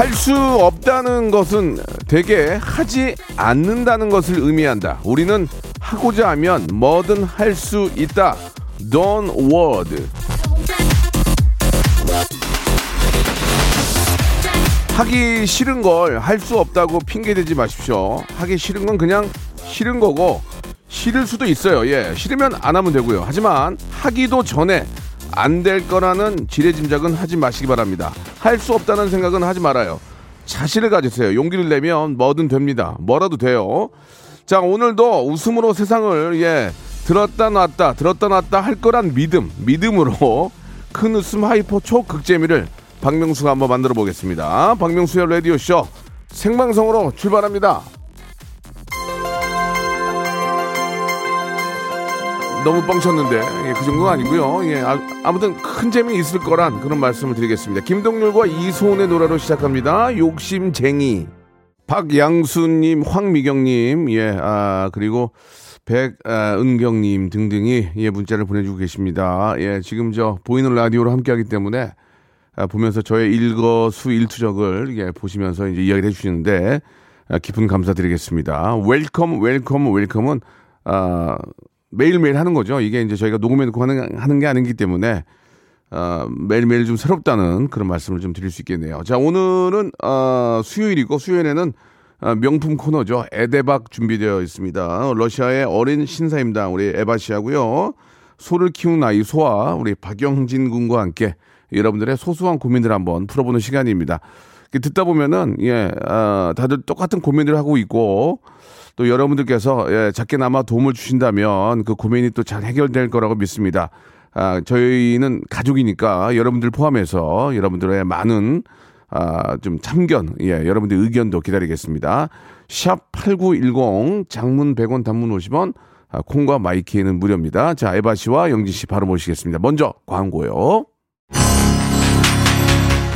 할 수 없다는 것은 대개 하지 않는다는 것을 의미한다. 우리는 하고자 하면 뭐든 할 수 있다. Don't word. 하기 싫은 걸 할 수 없다고 핑계 대지 마십시오. 하기 싫은 건 그냥 싫은 거고 싫을 수도 있어요. 예. 싫으면 안 하면 되고요. 하지만 하기도 전에 안 될 거라는 지레짐작은 하지 마시기 바랍니다. 할 수 없다는 생각은 하지 말아요. 자신을 가지세요. 용기를 내면 뭐든 됩니다. 뭐라도 돼요. 자, 오늘도 웃음으로 세상을 예, 들었다 놨다 들었다 놨다 할 거란 믿음, 믿음으로 큰 웃음 hyper 초극재미를 박명수가 한번 만들어 보겠습니다. 박명수의 라디오 쇼 생방송으로 출발합니다. 너무 뻥쳤는데 예, 그 정도는 아니고요. 예, 아, 무튼큰 재미 있을 거란 그런 말씀을 드리겠습니다. 김동률과 이소은의 노래로 시작합니다. 욕심쟁이. 박양수님, 황미경님, 예, 아 그리고 백은경님 등등이 예 문자를 보내주고 계십니다. 예, 지금 저 보이는 라디오로 함께하기 때문에 아, 보면서 저의 일거수 일투족을 예, 보시면서 이제 이야기를 해주시는데 아, 깊은 감사드리겠습니다. welcome, welcome, welcome은 아, 매일매일 하는 거죠. 이게 이제 저희가 녹음해놓고 하는, 하는 게 아니기 때문에, 어, 매일매일 좀 새롭다는 그런 말씀을 좀 드릴 수 있겠네요. 자, 오늘은, 어, 수요일이고, 수요일에는 어, 명품 코너죠. 에데박 준비되어 있습니다. 러시아의 어린 신사임당, 우리 에바 씨하고요. 소를 키우는 아이 소아, 우리 박영진 군과 함께 여러분들의 소소한 고민들 한번 풀어보는 시간입니다. 듣다 보면은, 예, 어, 다들 똑같은 고민을 하고 있고, 또 여러분들께서 예, 작게나마 도움을 주신다면 그 고민이 또 잘 해결될 거라고 믿습니다. 아, 저희는 가족이니까 여러분들 포함해서 여러분들의 많은 아, 좀 참견, 예, 여러분들 의견도 기다리겠습니다. 샵 8910 장문 100원 단문 50원 아, 콩과 마이키에는 무료입니다. 자, 에바 씨와 영지 씨 바로 모시겠습니다. 먼저 광고요.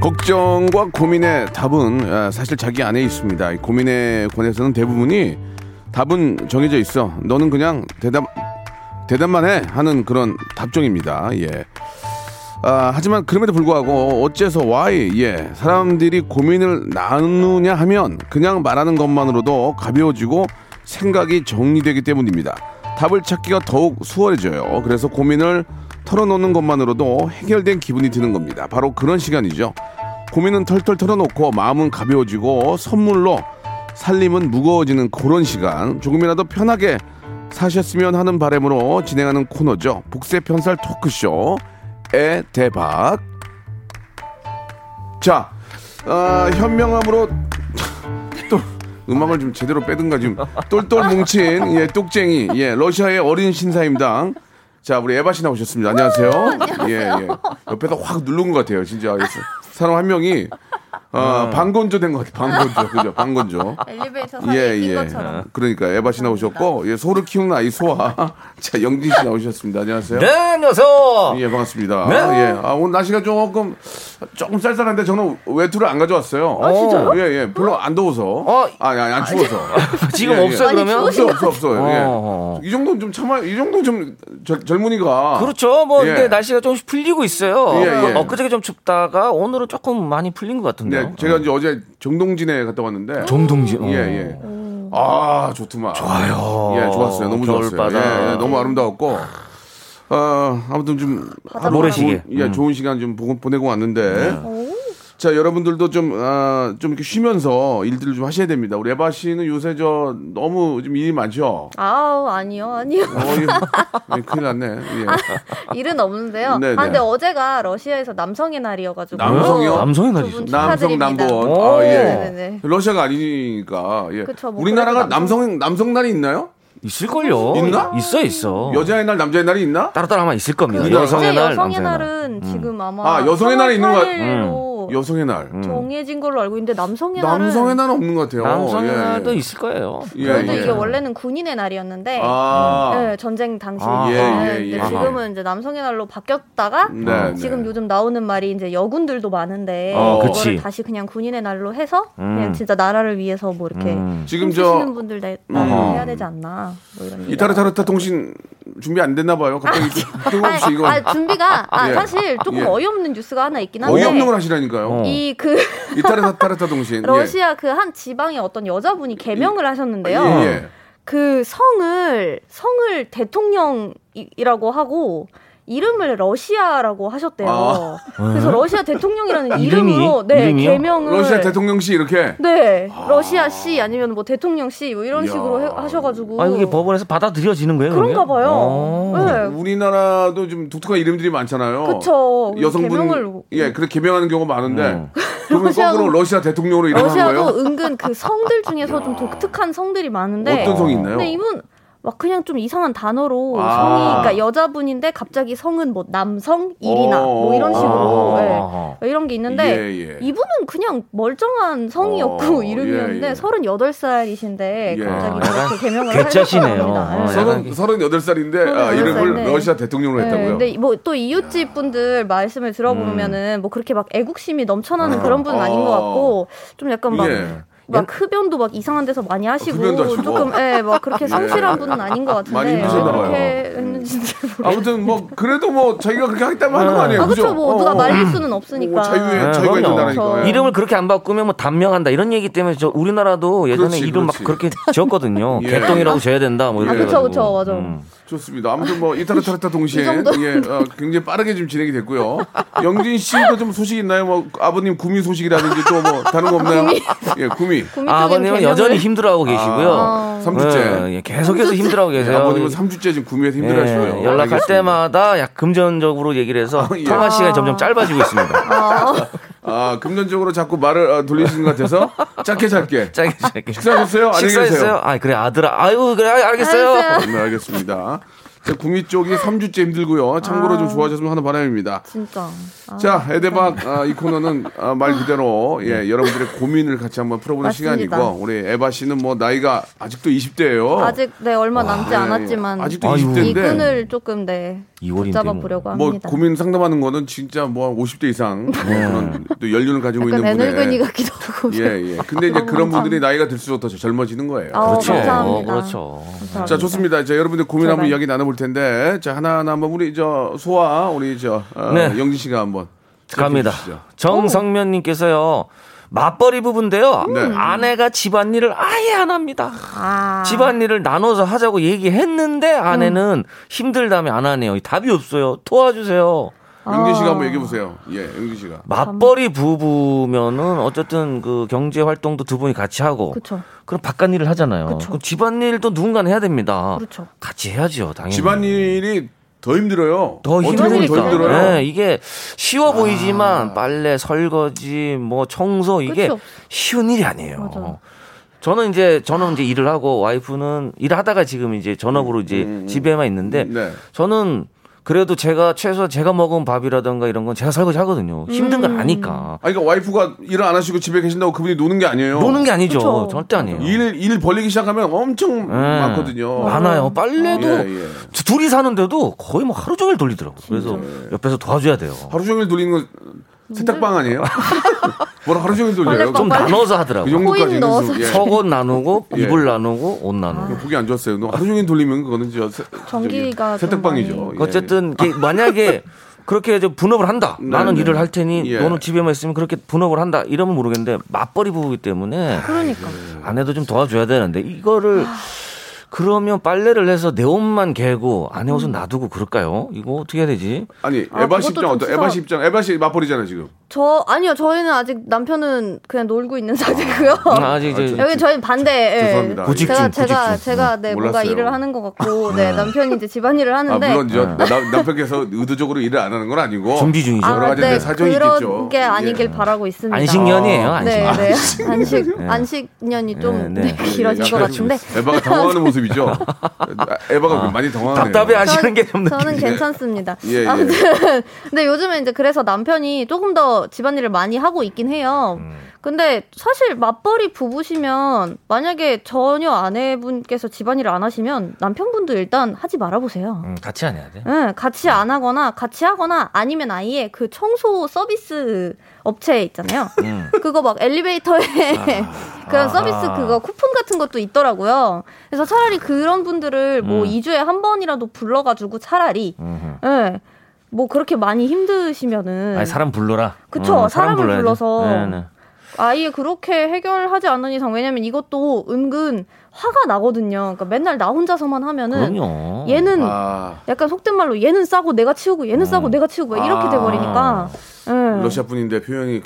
걱정과 고민의 답은 아, 사실 자기 안에 있습니다. 이 고민의 권에서는 대부분이 답은 정해져 있어. 너는 그냥 대답 대답만 해 하는 그런 답정입니다. 예. 아, 하지만 그럼에도 불구하고 어째서 why 예 사람들이 고민을 나누냐 하면 그냥 말하는 것만으로도 가벼워지고 생각이 정리되기 때문입니다. 답을 찾기가 더욱 수월해져요. 그래서 고민을 털어놓는 것만으로도 해결된 기분이 드는 겁니다. 바로 그런 시간이죠. 고민은 털털 털어놓고 마음은 가벼워지고 선물로 살림은 무거워지는 그런 시간. 조금이라도 편하게 사셨으면 하는 바람으로 진행하는 코너죠. 복세 편살 토크쇼 의 대박. 자, 아, 현명함으로 또 음악을 좀 제대로 빼든가 지금 똘똘 뭉친 예 똑쟁이 예 러시아의 어린 신사임당 자 우리 에바 씨 나오셨습니다. 안녕하세요. 예 예. 옆에서 확 누른 것 같아요. 진짜 사람 한 명이 어, 방건조 된 것 같아요 방건조 그죠 방건조 엘리베이터 사이에 예, 낀 예. 것처럼. 그러니까 에바 씨 나오셨고, 예, 소를 키우는 아이 소아. 자, 영진 씨 나오셨습니다. 안녕하세요. 네, 안녕하세요. 예, 반갑습니다. 네. 예. 아, 오늘 날씨가 조금, 조금 쌀쌀한데 저는 외투를 안 가져왔어요. 아, 진짜요? 예, 예. 별로 안 더워서. 어. 아니, 아니, 안 추워서. 지금 예, 예. 없어요, 그러면? 없어, 없어, 없어. 예. 어. 이 정도는 좀 참아, 이 정도는 좀 젊- 젊은이가. 그렇죠. 뭐 예. 근데 날씨가 조금씩 풀리고 있어요. 예, 예. 엊그저께 좀 춥다가 오늘은 조금 많이 풀린 것 같은데요. 네, 제가 이제 어제 정동진에 갔다 왔는데. 정동진. 예, 예. 아, 좋더만. 좋아요. 예, 좋았어요. 너무 좋았어요. 예, 예, 너무 아름다웠고. 어, 아무튼 좀 하루 모래시계. 좋은, 예, 음. 좋은 시간 좀 보고, 보내고 왔는데. 자, 여러분들도 좀, 아, 좀 이렇게 쉬면서 일들을 좀 하셔야 됩니다. 우리 에바 씨는 요새 저 너무 좀 일이 많죠? 아우 아니요 아니요 어, 예, 예, 큰일 났네. 예. 일은 없는데요. 네, 아 네. 근데 어제가 러시아에서 남성의 날이어가지고 남성이요? 남성의 날이 두분 있어요. 남성. 남본. 오. 아, 예. 네네네. 러시아가 아니니까. 예. 그쵸, 뭐 우리나라가 남성- 남성, 남성 날이 있나요? 있을걸요. 있나? 있어, 있어. 여자의 날, 남자의 날이 있나? 따로따로 아마 있을 겁니다. 그 여성의 날, 여성의 남성의 날. 날은 지금 아마 아, 여성의 날이 있는 거 같- 3월 8일로 여성의 날. 정해진 걸로 알고 있는데 남성의 날은 남성의 날은 없는 것 같아요. 남성의 예. 날도 있을 거예요. 예, 그래도 예. 이게 원래는 군인의 날이었는데 아. 네, 전쟁 당시 아. 때 예, 예, 예. 근데 지금은 이제 남성의 날로 바뀌었다가 네, 지금 네. 요즘 나오는 말이 이제 여군들도 많은데 어, 그거를 그치. 다시 그냥 군인의 날로 해서 음. 그냥 진짜 나라를 위해서 뭐 이렇게 음. 지금 힘쓰시는 저 분들 날 어허. 해야 되지 않나 뭐 이런 얘기가 이타르 타르타 통신 준비 안 됐나 봐요. 갑자기 뜬금없이 이거 아, 준비가 아, 예. 사실 조금 예. 어이없는 뉴스가 하나 있긴 한데 어이없는 걸 하시라니까 요. 어. 이그 이타르타르타 통신. 러시아 그한 지방의 어떤 여자분이 개명을 하셨는데요. 예, 예. 그 성을 성을 대통령이라고 하고 이름을 러시아라고 하셨대요. 아. 그래서 러시아 대통령이라는 이름이? 이름으로 네 이름이요? 개명을 러시아 대통령 씨 이렇게. 네 러시아 씨 아니면 뭐 대통령 씨 뭐 이런 이야. 식으로 해- 하셔가지고 아, 이게 법원에서 받아들여지는 거예요? 그런가 그러면? 봐요. 어. 네. 우리나라도 좀 독특한 이름들이 많잖아요. 그쵸. 여성분 개명을 예, 그렇게 개명하는 경우가 많은데 음. 그러면 러시아도- 거꾸로 러시아 대통령으로 이름한 러시아도 거예요? 은근 그 성들 중에서 좀 독특한 성들이 많은데 어떤 성이 있나요? 근데 이분 막 그냥 좀 이상한 단어로 아. 성이 그러니까 여자분인데 갑자기 성은 뭐 남성 일이나 뭐 이런 식으로 아. 예. 이런 게 있는데 예, 예. 이분은 그냥 멀쩡한 성이었고 어, 이름이었는데 예, 예. 38살이신데 예. 갑자기 아, 그렇게 개명을 합니다. 어, 예. 약간- 서른 서른여덟 살인데 아, 38 이름을. 러시아 대통령으로 네, 했다고요? 근데 뭐 또 이웃집 분들 말씀을 들어보면은 뭐 그렇게 막 애국심이 넘쳐나는 그런 분은 아닌 것 같고 좀 약간 막. 예. 막 흡연도 막 이상한 데서 많이 하시고 흡연도 하시고. 조금 예, 막 그렇게 성실한 분은 아닌 것 같은데 많이 왜 힘드셨나 봐요. 그렇게 했는지 잘 모르겠어요. 아무튼 뭐 그래도 뭐 자기가 그렇게 하겠다면 하는 거 아니에요? 아 그렇죠. 뭐 어, 누가 어. 말릴 수는 없으니까. 뭐 자유의 네, 자유가. 저- 이름을 그렇게 안 바꾸면 뭐 단명한다 이런 얘기 때문에 저 우리나라도 예전에 그렇지, 이름 그렇지. 막 그렇게 지었거든요. 예. 개똥이라고 져야 된다 뭐아 이렇게 그쵸 해가지고. 그쵸 맞아. 음. 좋습니다. 아무튼 뭐 이타르타르타 동시에? 예, 어, 굉장히 빠르게 지금 진행이 됐고요. 영진 씨도 좀 소식 있나요? 뭐 아버님 구미 소식이라든지 또 뭐 다른 거 없나요? 예, 구미. 구미 아, 아버님은 여전히 힘들어하고 계시고요. 아. 3주째. 예, 예, 계속해서 힘들어하고 계세요. 아버님은 3주째 지금 구미에서 힘들어하시고요. 예, 연락할 알겠습니다. 때마다 약 금전적으로 얘기를 해서 아, 예. 통화 시간이 점점 짧아지고 있습니다. 아, 금전적으로 자꾸 말을 아, 돌리시는 것 같아서 짧게 짧게. 짧게 짧게. 식사하셨어요? 안녕히 계세요. 식사했어요? 아 그래 아들아. 아유 그래 알- 알겠어요. 알겠어요. 네, 알겠습니다. 자, 구미 쪽이 3주째 힘들고요. 참고로 좀 좋아졌으면 하는 바람입니다. 진짜. 아, 자, 에데박 아, 이 코너는 아, 말 그대로 예, 여러분들의 고민을 같이 한번 풀어보는 맞습니다. 시간이고 우리 에바 씨는 뭐 나이가 아직도 20대예요. 아직 네 얼마 남지 예, 않았지만 아직도 아유. 20대인데 이 끈을 조금 네 2월인데 잡아보려고 뭐 합니다. 고민 상담하는 거는 진짜 뭐 50대 이상 그런 또 연륜을 가지고 있는 분의 같기도 하고. 예, 예. 근데 이제 그런 분들이 나이가 들수록 더 젊어지는 거예요. 아, 그렇죠. 감사합니다. 그렇죠. 감사합니다. 자, 좋습니다. 자, 여러분들 고민 한번. 이야기 나눠볼 텐데, 자, 하나하나 한번 우리 저 소아, 우리 저 어, 네. 영진 씨가 한번 갑니다. 정성면님께서요. 맞벌이 부부인데요. 네. 아내가 집안일을 아예 안 합니다. 아. 집안일을 나눠서 하자고 얘기했는데 아내는 힘들다며 안 하네요. 답이 없어요. 도와주세요. 영진 씨가 한번 얘기해 보세요. 예, 영진 씨가. 맞벌이 부부면은 어쨌든 그 경제 활동도 두 분이 같이 하고 그쵸. 그럼 바깥 일을 하잖아요. 그쵸. 그럼 집안일도 누군가는 해야 됩니다. 그렇죠. 같이 해야죠, 당연히. 집안일이 더 힘들어요. 더 보면 더 힘드니까. 힘들어요. 네, 이게 쉬워 보이지만 빨래, 설거지, 뭐 청소 이게 그쵸. 쉬운 일이 아니에요. 맞아요. 저는 이제 저는 이제 일을 하고 와이프는 일하다가 지금 이제 전업으로 이제 집에만 있는데 네. 저는 그래도 제가 최소 제가 먹은 밥이라든가 이런 건 제가 설거지 하거든요. 힘든 걸 아니까. 아니, 그러니까 와이프가 일을 안 하시고 집에 계신다고 그분이 노는 게 아니에요. 노는 게 아니죠. 그쵸. 절대 아니에요. 일, 일 벌리기 시작하면 엄청 네. 많거든요. 많아요. 빨래도 예, 예. 저 둘이 사는데도 거의 뭐 하루 종일 돌리더라고요. 그래서 옆에서 도와줘야 돼요. 하루 종일 돌리는 건 세탁방 아니에요? 뭐라 하루 종일 돌려요? 좀 나눠서 그 하더라고요. 정도까지 코인 넣어서 예. 속옷 나누고 예. 이불 나누고 옷 나누고. 보기 안 좋았어요. 너 하루 종일 돌리면 그거는 저 세, 전기가 세탁방이죠. 좀 예. 어쨌든 만약에 그렇게 이제 분업을 한다. 네, 나는 네. 일을 할 테니 예. 너는 집에만 있으면 그렇게 분업을 한다. 이러면 모르겠는데 맞벌이 부부이기 때문에 그러니까. 아내도 좀 도와줘야 되는데 이거를 그러면 빨래를 해서 내 옷만 개고 아내 옷은 놔두고 그럴까요? 이거 어떻게 해야 되지? 아니 아, 에바 그것도 씨 입장 좀 어떤? 에바 씨 입장 에바 씨 맞벌이잖아요 지금. 저 아니요 저희는 아직 남편은 그냥 놀고 있는 상태고요. 아 직 이제 아, 여기 저희 반대. 예. 죄송합니다. 구직중, 제가 제가 구직중. 제가 네 뭔가 몰랐어요. 일을 하는 것 같고 네 남편이 이제 집안일을 아 하는데 물론 저 나- 남편께서 의도적으로 일을 안 하는 건 아니고 준비 중이죠. 여러 가지 네, 사정이 그런 있겠죠. 게 아니길 예. 바라고 있습니다. 안식년이에요. 안식. 네, 네. 안식 안식년이 좀 네, 네. 네, 길어진 것 약간 같은데 에바가 당황하는 모습이죠. 에바가 많이 당황하네요. 답답해 하시는 게좀 저는 느껴지네. 괜찮습니다. 예, 예. 아무튼 근데 요즘에 이제 그래서 남편이 조금 더 집안일을 많이 하고 있긴 해요. 음. 근데 사실 맞벌이 부부시면 만약에 전혀 아내분께서 집안일을 안 하시면 남편분도 일단 하지 말아보세요. 음, 같이 안 해야 돼. 응, 같이 안 하거나 같이 하거나 아니면 아예 그 청소 서비스 업체 있잖아요. 음. 그거 막 엘리베이터에 그런 아. 서비스 그거 쿠폰 같은 것도 있더라고요. 그래서 차라리 그런 분들을 뭐 음. 2주에 한 번이라도 불러가지고 차라리. 예. 뭐 그렇게 많이 힘드시면은 아니 사람 불러라. 그쵸, 어, 사람 을 불러야 돼. 불러서. 네, 네. 아예 그렇게 해결하지 않는 이상 왜냐면 이것도 은근 화가 나거든요. 그러니까 맨날 나 혼자서만 하면은 그럼요. 얘는 아 약간 속된 말로 얘는 싸고 내가 치우고 얘는 싸고 음. 내가 치우고 막 이렇게 아. 돼버리니까. 예. 러시아 분인데 표현이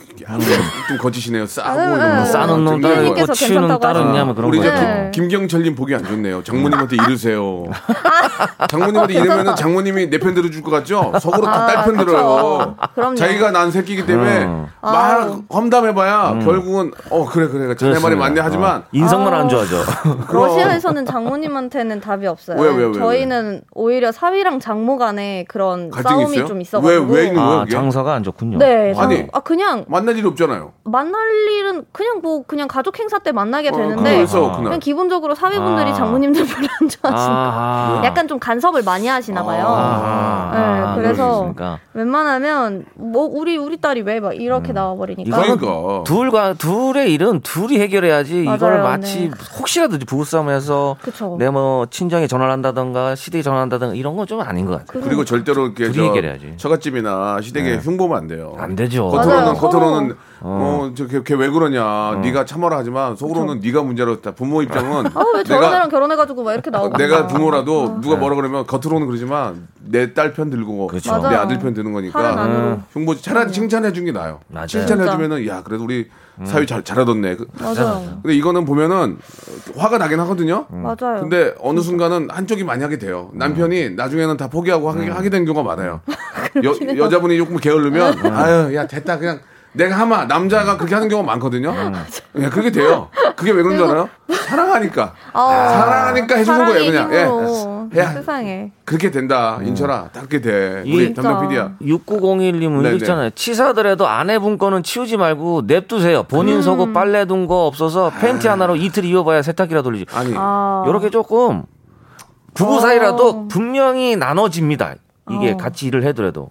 좀 거치시네요. 싸고 아, 이런 네, 거. 네. 싸는 놈 따로 있고 부모님께서 치우는 따로 하시죠. 있냐면 그런 우리 네. 김, 김경철님 보기 안 좋네요. 장모님한테 이르세요. 장모님한테 이러면은 장모님이 내 편 들어줄 것 같죠? 속으로 다 아, 딸편 그쵸. 들어요. 그럼요. 자기가 난 새끼기 때문에 음. 말 아우. 험담해봐야 결국은 어 그래 그래 자네 말이 맞네 하지만 어. 인성만 아. 안 좋아져. 러시아에서는 장모님한테는 답이 없어요. 왜, 왜, 왜, 저희는 오히려 사위랑 장모 간에 그런 싸움이 있어요? 좀 있어가지고. 왜, 왜 있는 거예요? 아? 장사가 안 좋군요. 네, 장- 아니. 아 그냥 만날 일이 없잖아요. 만날 일은 그냥 뭐 그냥 가족 행사 때 만나게 어, 되는데 그래서 아. 그날 그냥 기본적으로 사위분들이 아. 장모님들 별로 안 좋아하시니까 아, 약간 좀 간섭을 많이 하시나 봐요. 아, 네, 그래서 그러시니까. 웬만하면 뭐 우리 우리 딸이 왜 막 이렇게 나와 버리니까 이거는 그러니까. 둘과 둘의 일은 둘이 해결해야지 맞아요, 이걸 마치 네. 혹시라도 부부싸움에서 그쵸. 내뭐 친정에 전화를 한다던가 시댁에 전화한다던가 이런 건 좀 아닌 것 같아요. 그리고 절대로 이렇게 둘이 저 해결해야지. 처갓집이나 시댁에 네. 흉보면 안 돼요. 안 되죠. 겉으로는 맞아요. 겉으로는 어. 어저걔왜 그러냐 네가 참아라 하지만 속으로는 네가 문제로 했다 부모 입장은 아 왜 저런 애랑 결혼해 가지고 막 이렇게 나오고 내가 부모라도 누가 뭐라 그러면 겉으로는 그러지만 내 딸 편 들고 그렇죠. 내. 아들 편 드는 거니까 안으로. 흉보 차라리 칭찬해 준 게 나아요. 맞아요. 칭찬해 주면은 야 그래도 우리 사위 잘 잘하던네. 그- 맞아요. 근데 이거는 보면 화가 나긴 하거든요. 맞아요. 근데 어느 순간은 한쪽이 많이 하게 돼요. 남편이 나중에는 다 포기하고 하게, 하게 된 경우가 많아요. 여, 여자분이 조금 게을르면 아유 야 됐다 그냥 내가 하마 남자가 그렇게 하는 경우가 많거든요. 예, 그렇게 돼요. 그게 왜 그런 줄 알아요? 사랑하니까 어, 사랑하니까 해주는 거예요 그냥. 예. 야 세상에 그렇게 된다 인철아 딱 그렇게 돼. 이- 우리 담당 PD야. 6901님은 네네. 있잖아요. 치사더라도 아내분 거는 치우지 말고 냅두세요. 본인 음. 속옷 빨래 둔 거 없어서 팬티 하나로 이틀 입어봐야 세탁기라 돌리지. 아니 아, 요렇게 조금 부부 사이라도 어. 분명히 나눠집니다. 이게 어. 같이 일을 해더라도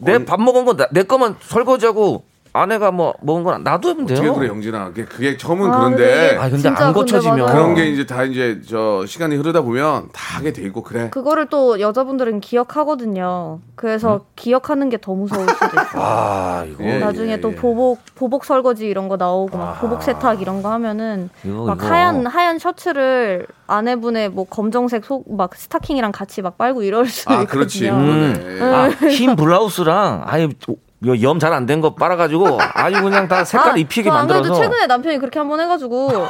내 밥 먹은 거 내 거만 설거지하고 아내가 뭐 먹은 건 놔두면 돼요. 어떻게 그래 영진아. 그게, 그게 처음은 아, 그런데 아 근데 안 고쳐지면. 그런 게 이제 다 이제 저 시간이 흐르다 보면 다 하게 돼 있고 그래. 그거를 또 여자분들은 기억하거든요. 그래서 기억하는 게 더 무서울 수도 있어요. 아 이거 예, 나중에 예, 또 예. 보복 보복 설거지 이런 거 나오고 막 보복 세탁 이런 거 하면은 이거, 막 이거. 하얀 하얀 셔츠를 아내분의 뭐 검정색 속 막 스타킹이랑 같이 막 빨고 이럴 수도 아 그렇지. 있거든요. 그러네. 아, 흰 블라우스랑 아예 염 잘 안 된 거 빨아가지고 아주 그냥 다 색깔 입히게 저안 그래도 만들어서 최근에 남편이 그렇게 한번 해가지고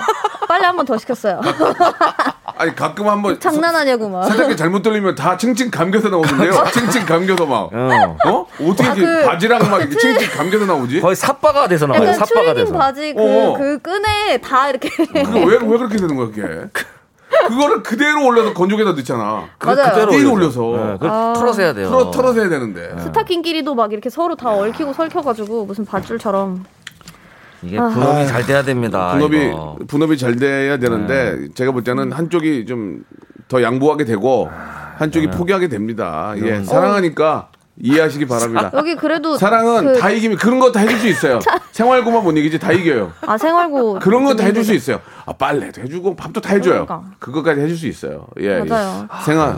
빨래 한 번 더 시켰어요. 아니 가끔 한번 장난하냐고 막. 세탁기 잘못 돌리면 다 칭칭 감겨서 나오던데요. 칭칭 감겨서 막. 어. 어? 어떻게 아, 그- 바지랑 막 이렇게 칭칭 감겨서 나오지? 거의 삽바가 돼서 나와요. 트레이닝 돼서. 바지 그, 어. 그 끈에 다 이렇게 왜, 왜 그렇게 되는 거야, 그게? 그거를 그대로 올려서 건조기에다 넣잖아. 그, 맞아요. 그대로 띄고 올려서. 올려서. 네, 그걸 아. 털어서 해야 돼요. 털어, 털어서 해야 되는데. 스타킹끼리도 막 이렇게 서로 다 얽히고 설켜가지고 무슨 밧줄처럼 이게 분업이 잘 돼야 됩니다. 분업이, 이거. 분업이 잘 돼야 되는데, 제가 볼 때는 한쪽이 좀 더 양보하게 되고, 한쪽이 포기하게 됩니다. 예, 사랑하니까 이해하시기 바랍니다. 여기 그래도 사랑은 그- 다 이기면 그런 거 다 해줄 수 있어요. 생활고만 못 이기지 다 이겨요. 아 생활고 그런 건다 해줄 수 있어요. 아, 빨래도 해주고 밥도 다 해줘요. 그러니까. 그것까지 해줄 수 있어요. 예, 맞아요. 예. 생활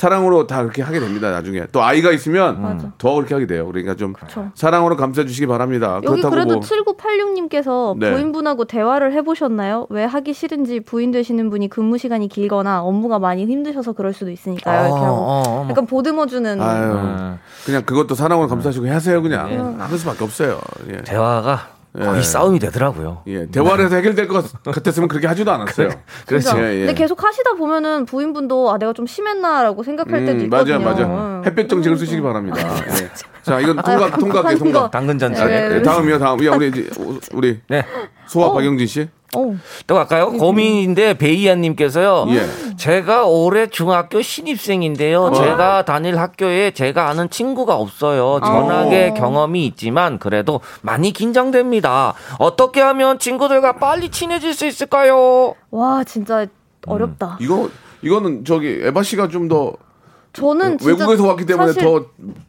사랑으로 다 그렇게 하게 됩니다. 나중에 또 아이가 있으면 맞아. 더 그렇게 하게 돼요. 그러니까 좀 그쵸. 사랑으로 감싸주시기 바랍니다. 여기 그렇다고 그래도 뭐 7986님께서 네. 부인분하고 대화를 해보셨나요? 왜 하기 싫은지 부인 되시는 분이 근무 시간이 길거나 업무가 많이 힘드셔서 그럴 수도 있으니까요. 이렇게 하고 어, 어, 어. 약간 보듬어주는 아유 음. 그냥 그것도 사랑으로 감싸주고 하세요 그냥 네. 그럴 수밖에 없어요. 예. 대화가 거의 예. 싸움이 되더라고요. 예, 대화를 해서 해결될 것 같았으면 그렇게 하지도 않았어요. 진짜. 예, 예. 근데 계속 하시다 보면은 부인분도 아 내가 좀 심했나라고 생각할 때도 음, 있거든요. 맞아, 맞아. 응. 햇볕 정책을 쓰시기 바랍니다. 예. 자, 이건 통과할게요, 통과한 통과. 거. 당근. 아, 네. 예, 다음이요, 다음. 야, 우리 이제 우리 네. 소아 박영진 씨. 어. 또 갈까요? 고민인데 베이아님께서요. 예. 제가 올해 중학교 신입생인데요. 어. 제가 다닐 학교에 제가 아는 친구가 없어요. 전학의 어. 경험이 있지만 그래도 많이 긴장됩니다. 어떻게 하면 친구들과 빨리 친해질 수 있을까요? 와 진짜 어렵다. 이거 이거는 저기 에바 씨가 좀더 저는 외국에서 왔기 때문에 더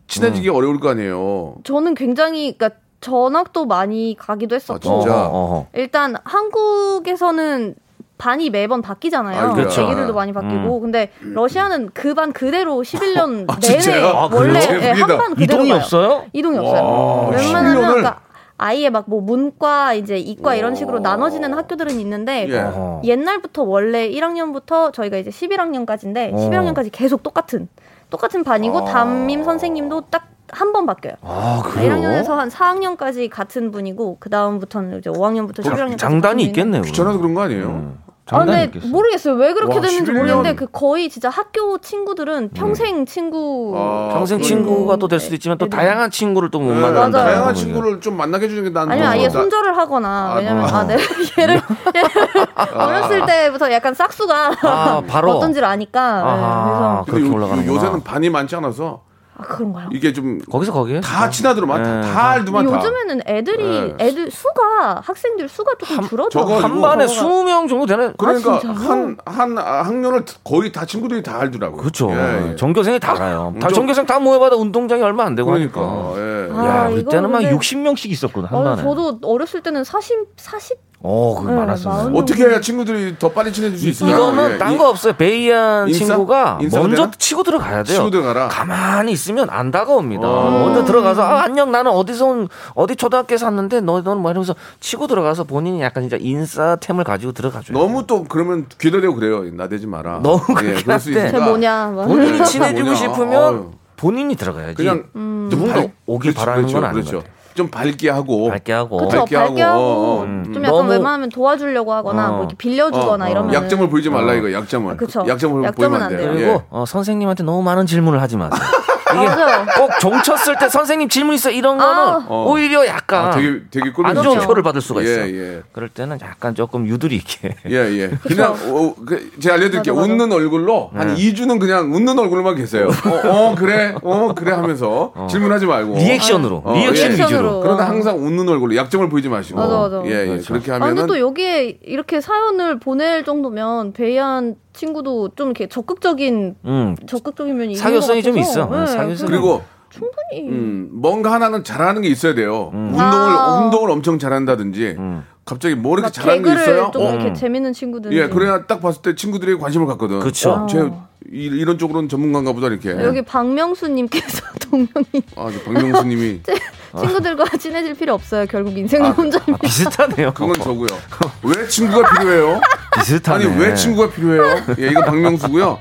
친해지기 어려울 거 아니에요. 저는 굉장히 그러니까 전학도 많이 가기도 했었고 아, 진짜? 어허. 일단 한국에서는 반이 매번 바뀌잖아요. 아, 그렇죠. 애기들도 많이 바뀌고 근데 러시아는 그 반 그대로 11년 아, 내내? 아, 원래 그래요? 예. 한반 그대로 이동이 가요. 없어요? 이동이 없어요. 와, 웬만하면 11년을? 그러니까 아예 막 뭐 문과 이제 이과 이런 식으로 나눠지는 학교들은 있는데 예. 옛날부터 원래 1학년부터 저희가 이제 11학년까지인데 어. 11학년까지 계속 똑같은 똑같은 반이고 아. 담임 선생님도 딱 한 번 바뀌어요. 아, 그래요? 1학년에서 한 4학년까지 같은 분이고 그 다음부터는 이제 5학년부터 11학년까지 장단이 있겠네요. 귀찮아서 그런 거 아니에요? 음. 아, 근데 있겠어요. 모르겠어요. 왜 그렇게 와, 됐는지 11년. 모르겠는데 그 거의 진짜 학교 친구들은 평생 친구 아, 평생. 친구가 또 될 수도 있지만 또 애들. 다양한 친구를 또못 네, 만난다. 맞아요. 다양한 친구를 좀 만나게 해 주는 게 나는 아니면 아예 나- 손절을 하거나 아, 왜냐면 아. 아, 내가 얘를, 얘를 어렸을 때부터 약간 싹수가 아, 바로. 어떤지를 아니까 아하. 근데 그렇게 요-. 요새는 반이 많지 않아서 아 그런가요? 이게 좀다 거기서 거기에 친하더만 네. 다 알더만 다. 요즘에는 애들이 네. 애들 수가 학생들 수가 조금 줄어들어. 저거 한 반에 저거가. 20명 정도 되는 그러니까 아, 진짜요? 한, 한 학년을 거의 다 친구들이 다 알더라고요. 그렇죠. 예, 예. 전교생이 다 가요. 다 좀- 전교생 다 모여봐도 운동장이 얼마 안 되고 그러니까. 하니까. 예. 아, 야, 이거 그때는 막 근데- 60명씩 있었거든 한 어, 반에. 저도 어렸을 때는 40 40 어, 그거 네, 많았어요. 마흔 어떻게 해야 친구들이 더 빨리 친해질 수 있을까? 이거는 예, 딴 이- 거 없어요. 베이안 인싸? 친구가 인싸가 먼저 되나? 치고 들어가야 돼요. 치고 들어가라. 가만히 있으면 안 다가옵니다. 어. 먼저 들어가서 아, 안녕 나는 어디서 온 어디 초등학교에서 왔는데 너 너는 뭐 이러면서 치고 들어가서 본인이 약간 진짜 인싸템을 가지고 들어가줘요. 너무 또 그러면 귀도 대고 그래요. 나대지 마라. 너무 예, 그렇게 그럴 수할 때. 있으니까. 쟤 뭐냐 막. 본인이 네, 친해지고 뭐냐. 싶으면 아유. 본인이 들어가야지. 그냥 음. 누군가 발- 오길 그렇죠, 바라는 그렇죠, 건 아닌 그렇죠. 것 같아요. 좀 밝게 하고 밝게 하고. 그쵸 밝게 밝게 하고, 하고, 어, 어. 음. 좀 약간 너무- 웬만하면 도와주려고 하거나 어. 뭐 이렇게 빌려주거나 어, 어. 이러면 약점을 보이지 말라 이거 약점을. 그쵸. 약점을 약점은 보이면 안안 돼요. 돼요. 그리고 예. 어, 선생님한테 너무 많은 질문을 하지 마세요. 이게 맞아요. 꼭 종쳤을 때 선생님 질문 있어 이런 거는 아. 어. 오히려 약간 아, 되게 되게 꿀안 좋은. 표를 받을 수가 있어요. 예, 예. 그럴 때는 약간 조금 유두리 있게. 예, 예. 그냥 어, 그, 제가 알려드릴게요. 맞아, 맞아. 웃는 얼굴로 한 네. 2주는 그냥 웃는 얼굴로만 계세요. 어, 어, 그래, 어 그래 하면서 질문하지 말고. 리액션으로 어, 리액션 예. 위주로. 그러다 항상 웃는 얼굴로 약점을 보이지 마시고. 맞아, 맞아. 예, 예. 그렇죠. 그렇게 아, 근데 하면은 또 여기에 이렇게 사연을 보낼 정도면 베이안 친구도 좀 이렇게 적극적인 음. 적극적인 면이 사교성이 있는 좀것 있어. 같아서. 네, 사교성이 그래서- 그리고 충분히. 음, 뭔가 하나는 잘하는 게 있어야 돼요. 운동을 아. 운동을 엄청 잘한다든지 갑자기 뭐 이렇게 막 잘하는 게 있어요. 좀 어. 이렇게 재밌는 친구들. 예, 그래야 딱 봤을 때 친구들이 관심을 갖거든. 그쵸. 어, 쟤 이, 이런 쪽으로는 전문가인가 보다 이렇게. 여기 박명수님께서 동명이 아, 저 박명수님이 친구들과 친해질 필요 없어요. 결국 인생은 혼자입니다. 비슷하네요. 그건 저고요. 왜 친구가 필요해요? 비슷하네. 아니 왜 친구가 필요해요? 예, 이거 박명수고요.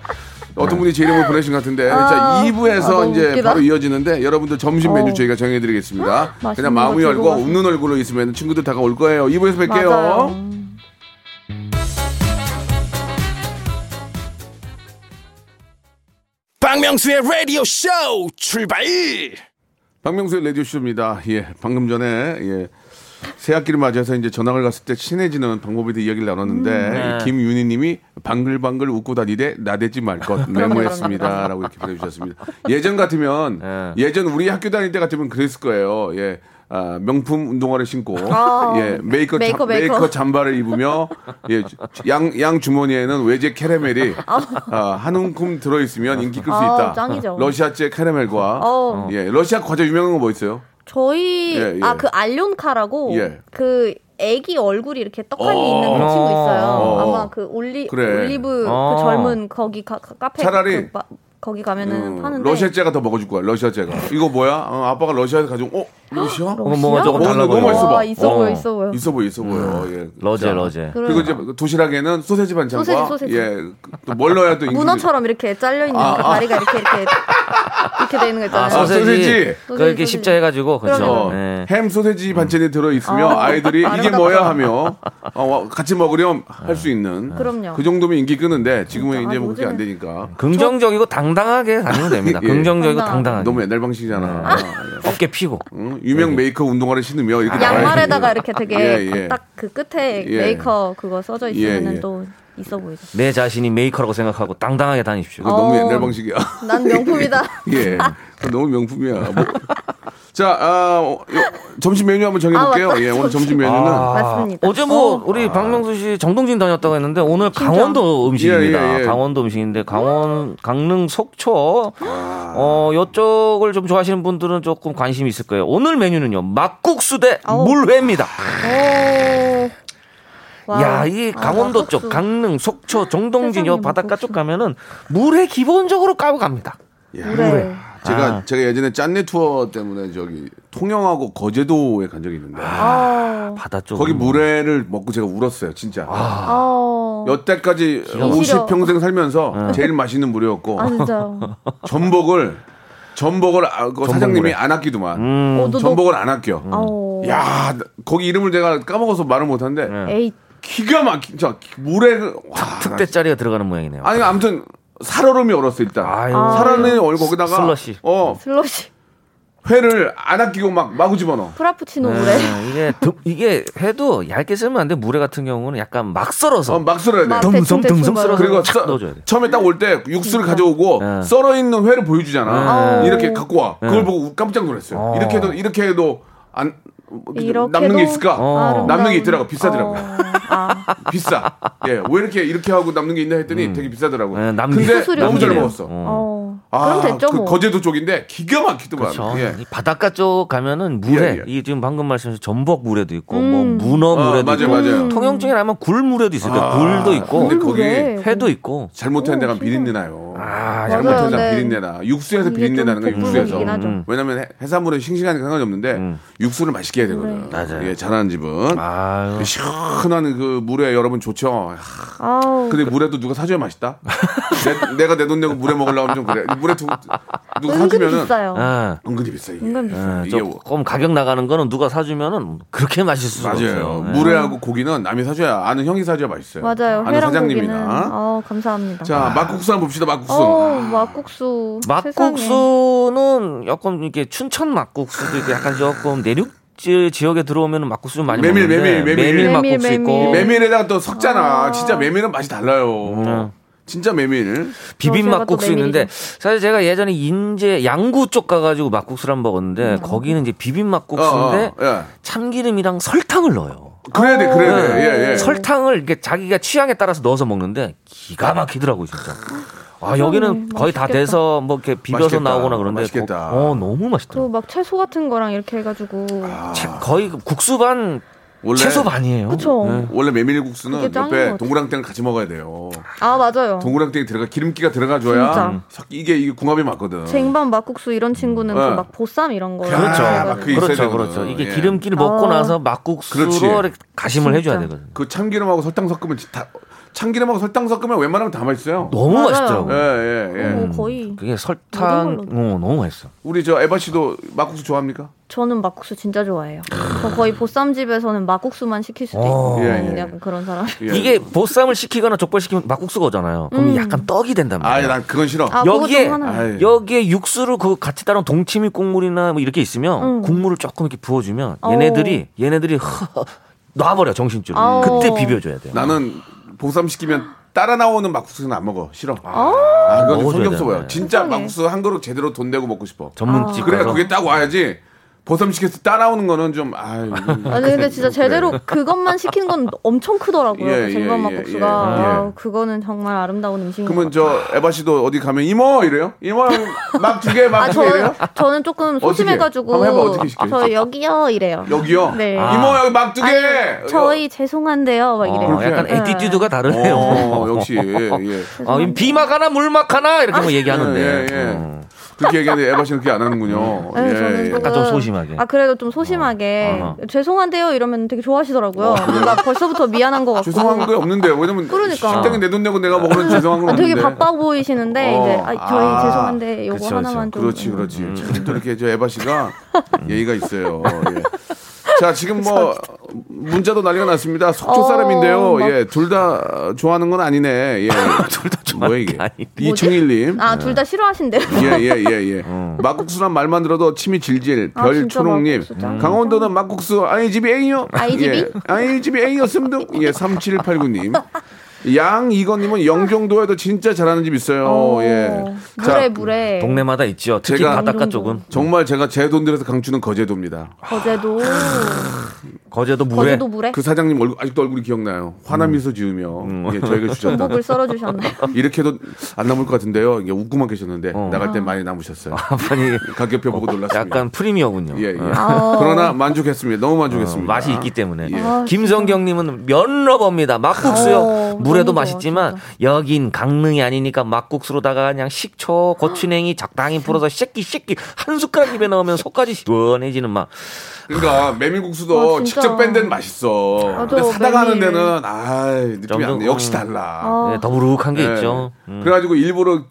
어떤 분이 제 이름을 보내신 것 같은데 아, 자 아, 2부에서 너무 이제 웃기다. 바로 이어지는데 여러분들 점심 메뉴 어. 저희가 정해드리겠습니다. 그냥 마음이 거 열고. 웃는 얼굴로 있으면 친구들 다가올 거예요. 2부에서 뵐게요. 맞아요. 박명수의 라디오 쇼 출발 박명수의 라디오 쇼입니다. 예, 방금 전에 예. 새 학기를 맞이해서 이제 전학을 갔을 때 친해지는 방법에 대해 이야기를 나눴는데 네. 김윤희님이 방글방글 웃고 다니되 나대지 말 것 메모했습니다라고 이렇게 보내주셨습니다. 예전 같으면 네. 예전 우리 학교 다닐 때 같으면 그랬을 거예요. 예. 아, 명품 운동화를 신고 아. 예 메이커 메이커, 잠, 메이커. 잠바를 입으며 예양 양 주머니에는 외제 캐러멜이 아, 한 움큼 들어 있으면 인기 끌수 아, 있다. 짱이죠. 러시아제 캐러멜과 어. 예 러시아 과자 유명한 거 뭐 있어요? 저희 예, 예. 아그 알론카라고 예. 그 애기 얼굴이 이렇게 떡하니 어. 있는 그 친구 있어요. 어. 아마 그 올리 그래. 올리브 어. 그 젊은 거기 가, 가- 카페 차라리 그 마- 거기 가면은 음, 하는데 러시아제가 더 먹어줄 거야. 러시아제가. 이거 뭐야? 어, 아빠가 러시아에서 가져온. 어, 러시아? 어머, 뭐가 조금 어, 달라 너무 보여. 맛있어 봐. 와, 있어 어. 보여, 있어 보여. 있어 보여, 있어 보여. 예. 러제 자, 러제. 그리고 이제 도시락에는 소세지 반찬과 소세지, 소세지. 예, 또뭘 넣어야 또 문어처럼 이렇게 잘려 있는 아, 그 아. 다리가 이렇게 이렇게 이렇게 돼 있는 거 있잖아요. 아, 아, 소세지. 소세지. 그 이렇게 소세지. 십자 해가지고 그렇죠. 어, 네. 햄 소세지 반찬이 들어 있으면 아, 아이들이 이게. 뭐야 하며 어, 같이 먹으렴 할 수 있는 그럼요. 그 정도면 인기 끄는데 지금은 진짜. 이제 아, 뭐 그게 안 요즘엔- 되니까 긍정적이고 당당하게 다니면 됩니다. 예. 긍정적이고 당당하게. 너무 옛날 방식이잖아. 예. 어깨 피고. 응? 유명 메이커 운동화를 신으며 이렇게. 양말에다가 이렇게 되게 예, 예. 딱그 끝에 예. 메이커 그거 써져 예, 예. 또 있어 보이죠. 내 자신이 메이커라고 생각하고 당당하게 다니십시오. 그거 너무 어. 옛날 방식이야. 난 명품이다. 예. 그거 너무 명품이야. 뭐. 자, 아, 어, 요- 점심 메뉴 한번 정해볼게요. 아. 예, 오늘 점심 메뉴는. 맞습니다. 어제 뭐 어. 우리 박명수 씨 정동진 다녔다고 했는데 오늘 강원도 음식입니다. 예, 예, 예. 강원도 음식인데 강원 강릉 속초 어 이쪽을 좀 좋아하시는 분들은 조금 관심이 있을 거예요. 오늘 메뉴는요 막국수 대. 물회입니다. 야, 이 아, 강원도 막국수. 쪽 강릉 속초 정동진 요 세상에, 바닷가. 쪽 가면은 물회 기본적으로 까고 갑니다. 예. 물에. 제가, 아. 제가 예전에 짠내 투어 때문에 저기 통영하고 거제도에 간 적이 있는데. 아. 바다 쪽 거기 물회를 먹고 제가 울었어요, 진짜. 아. 여태까지 싫어. 50 평생 살면서 제일 맛있는 물회였고, 아. 전복을, 전복을 아, 그 사장님이. 안 아끼더만. 음. 어, 전복을 안 아껴. 아오. 야, 거기 이름을 제가 까먹어서 말을 못하는데, 네. 기가 막힌, 저, 물에, 그- 와. 특대짜리가 들어가는 모양이네요. 아니, 아무튼, 살얼음이 얼었어, 일단. 아유. 아. 살얼음이 얼 거기다가. 슬러시. 어, 슬러시. 회를 안 아끼고 막 마구 집어넣어. 프라푸치노 물에. 네, 이게 듬- 이게 해도 얇게 썰면 안 돼. 물회 같은 경우는 약간 막 썰어서 어, 막 썰어야 돼. 막 듬성 듬성 썰어서 그리고 착 써- 넣어줘야 돼. 처음에 딱 올 때 육수를 가져오고 네. 썰어 있는 회를 보여주잖아. 네. 이렇게 갖고 와. 그걸 네. 보고 깜짝 놀랐어요. 어. 이렇게 해도 이렇게 해도 안 남는 게 있을까? 어. 남는 게 있더라고. 비싸더라고. 어, 아. 비싸. 예, 왜 이렇게 이렇게 하고 남는 게 있나 했더니 되게 비싸더라고. 네, 남기- 근데 너무 잘. 먹었어. 어. 어. 아, 그럼 됐죠 그 뭐. 거제도 쪽인데 기가 막히더만. 그렇죠. 예. 이 바닷가 쪽 가면은 물회, 예, 예. 이 지금 방금 말씀하신 전복 물회도 있고, 음. 뭐 문어 어, 물회도 맞아요, 있고, 맞아요. 통영 쪽에 가면 굴 물회도 있어요. 아, 굴도 있고, 근데 굴 거기. 회도 있고. 잘못한 데가 오, 비린내 나요. 아, 맞아요. 잘못한 데가 네. 비린내 나. 육수에서 비린내 좀 나는 복불복이긴 육수에서. 음. 왜냐면 해- 해산물은 싱싱하니까 상관이 없는데 음. 육수를 맛있게 해야 되거든. 맞아요. 예, 잘하는 집은. 아유. 그 시원한 그 물에 여러분 좋죠. 하, 아우. 근데 물에도 누가 사줘야 맛있다. 내, 가 내 돈 내고 물에 먹으려고 하면 좀 그래. 물에 두, 누가 은근히 사주면은 비싸요. 아, 은근히 비싸 이게. 은근 비싸. 아, 이게 조금 가격 나가는 거는 누가 사주면은 그렇게 맛있을 수가 맞아요. 없어요. 네. 물회하고 고기는 남이 사줘야 아는 형이 사줘야 맛있어요. 맞아요. 아는 회랑 고기는. 사장님이나. 어, 감사합니다. 자 막국수 한번 봅시다. 막국수. 어, 막국수. 세상에. 막국수는 약간 이렇게 춘천 막국수도 있고 약간 조금 내륙 지- 지역에 들어오면 막국수 좀 많이 메밀, 먹는데 메밀, 메밀. 메밀, 막국수 있고 메밀. 메밀에다가 또 섞잖아. 아. 진짜 메밀은 맛이 달라요. 음. 진짜 메밀. 비빔 또 막국수. 있는데 사실 제가 예전에 인제 양구 쪽 가가지고 막국수를 한 번 먹었는데 거기는 이제 비빔 막국수인데 어, 어, 예. 참기름이랑 설탕을 넣어요. 그래야 돼, 그래야 돼. 네. 예, 예. 설탕을 이렇게 자기가 취향에 따라서 넣어서 먹는데 기가 막히더라고요 진짜. 아 여기는 거의 다 맛있겠다. 돼서 뭐 이렇게 비벼서 맛있겠다. 나오거나 그런데 맛있겠다. 거- 어 너무 맛있더라고. 그리고 막 채소 같은 거랑 이렇게 해 가지고. 채- 거의 그 국수 반 원래 채소 반이에요. 그쵸. 네. 원래 메밀국수는 옆에. 동그랑땡을 같이 먹어야 돼요. 아 맞아요. 동그랑땡이 들어가 기름기가 들어가줘야 진짜. 석- 이게 이게 궁합이 맞거든. 쟁반 막국수 이런 친구는 네. 그막 보쌈 이런 거. 그렇죠. 아, 그렇죠. 그렇죠. 이게 예. 기름기를 먹고 아. 나서 막국수로 가심을 해줘야 진짜. 되거든. 그 참기름하고 설탕 섞으면 다 참기름하고 설탕 섞으면 웬만하면 다 맛있어요. 너무 맞아요. 맛있더라고. 예, 예, 예. 뭐 거의. 그게 설탕, 어, 너무 맛있어. 우리 저 에바 씨도 막국수 좋아합니까? 저는 막국수 진짜 좋아해요. 저 거의 보쌈집에서는 막국수만 시킬 수도 있고 어. 예, 예. 약간 그런 사람. 예. 이게 보쌈을 시키거나 족발 시키면 막국수가 오잖아요. 그럼 음. 약간 떡이 된단 아, 말이에요. 난 그건 싫어. 아, 여기에. 여기에 육수를 그 같이 따른 동치미 국물이나 뭐 이렇게 있으면 음. 국물을 조금 이렇게 부어주면 어. 얘네들이 얘네들이 놔버려 정신줄. 아오. 그때 비벼줘야 돼요. 나는 보쌈 시키면 따라 나오는 막국수는 안 먹어. 싫어. 아, 그건 먹어줘야 성격 없어 보여. 되네. 진짜. 막국수 한 그릇 제대로 돈 내고 먹고 싶어. 전문집 그래야 가서 그게 딱 와야지. 보쌈 시켜서 따라오는 거는 좀 아유. 아니 근데 진짜 제대로 그것만 시키는 건 엄청 크더라고요. 예, 그 쟁반 예, 막국수가. 예, 예. 아, 그거는 정말 아름다운 음식인 것 그러면 같아요. 저 에바 씨도 어디 가면 이모 이래요? 이모 막 두 개, 막 아, 두개 이래요? 저, 저는 조금? 소심해가지고. 한번 해봐, 어떻게 시켜요? 저 여기요, 이래요. 여기요? 네. 이모 여기 막 두 개. 아니, 저희 죄송한데요, 막 이래요. 어, 약간 네. attitude가 다르네요. 어, 역시 예. 어, 이 비막 하나 물막 하나 이렇게 뭐 얘기하는데 예, 예. 어. 그렇게 얘기하는데 에바 씨는 그렇게 안 하는군요. 네, 예, 저는 예. 약간 좀 소심하게. 아 그래도 좀 소심하게 어. 죄송한데요 이러면 되게 좋아하시더라고요. 뭔가 벌써부터 미안한 것 같고. 죄송한 게 없는데 왜냐면 그러니까. 식당에 내 돈 내고 내가 먹으면 죄송한 건 아, 되게 없는데. 바빠 보이시는데 어. 이제 아, 저희 아. 죄송한데 요거 그쵸, 하나만 좀. 그렇지, 그렇지. 참, 또 이렇게 저 에바 씨가 예의가 있어요. 예. 자, 지금 뭐 문자도 난리가 났습니다. 속초 어, 사람인데요. 막- 예, 둘 다 좋아하는 건 아니네. 예. 둘 다 좋아하는 뭐야 이게? 이충일님. 아 둘 다 싫어하신대요. 예, 예, 예, 예. 막국수란 말만 들어도 침이 질질. 아, 별초롱님. 짱이다. 강원도는 막국수 아이 집이 A요. 아이 집이? 예. 아이 집이 A였음 등. 예, 3789님. 양이건님은 영종도에도 진짜 잘하는 집 있어요. 어, 예. 물에 자, 물에 동네마다 있죠. 특히 제가- 바닷가 영종도. 쪽은 정말 제가 제 돈 들여서 강추는 거제도입니다. 거제도 거제도 물에 거제도 물에 그 사장님 얼굴 아직도 얼굴이 기억나요. 화난 미소 지으며 예, 저에게 주셨다. 전복을 썰어 주셨나요? 이렇게도 안 남을 것 같은데요. 이게 웃고만 계셨는데 어. 나갈 때 많이 남으셨어요. 아니 가격표 보고 놀랐습니다. 약간 프리미어군요. 예, 예. 아. 그러나 만족했습니다. 너무 어, 만족했습니다. 맛이 있기 때문에. 예. 아, 김성경님은 면러버입니다. 막국수요. 어, 물에도 너무 맛있지만 여긴 강릉이 아니니까 막국수로다가 그냥 식초, 고추냉이 적당히 풀어서 쉐끼 쉐끼 한 숟가락 입에 넣으면 속까지 시원해지는 맛. 그러니까 메밀국수도 아. 직접 뺀 데는 맛있어. 맞아, 근데 사다가 하는 메밀. 데는 아 느낌이 안 나. 역시 음. 달라. 아. 네, 더부룩한 게 예. 있죠. 음. 그래가지고 일부러